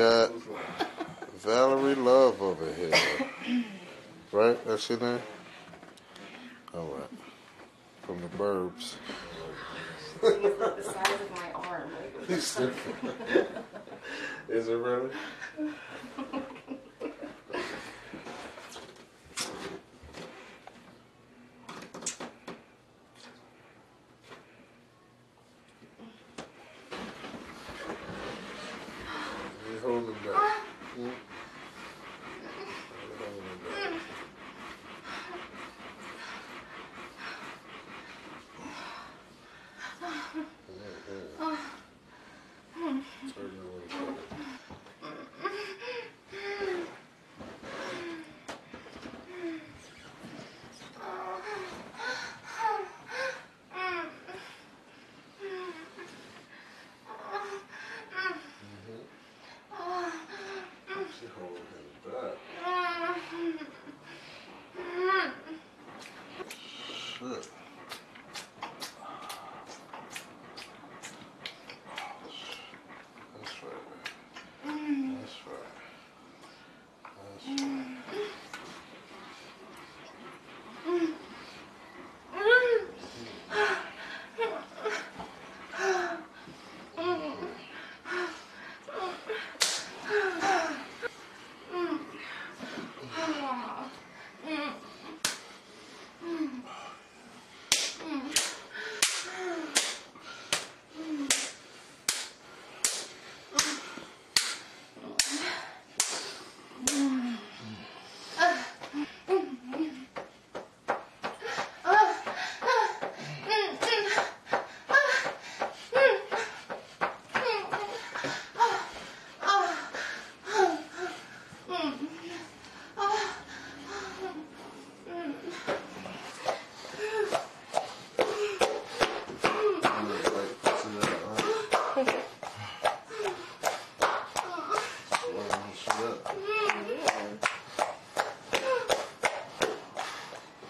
got Valerie Love over here. Right? That's your name? All right. From the Burbs. the size of my arm. Is it really? やった!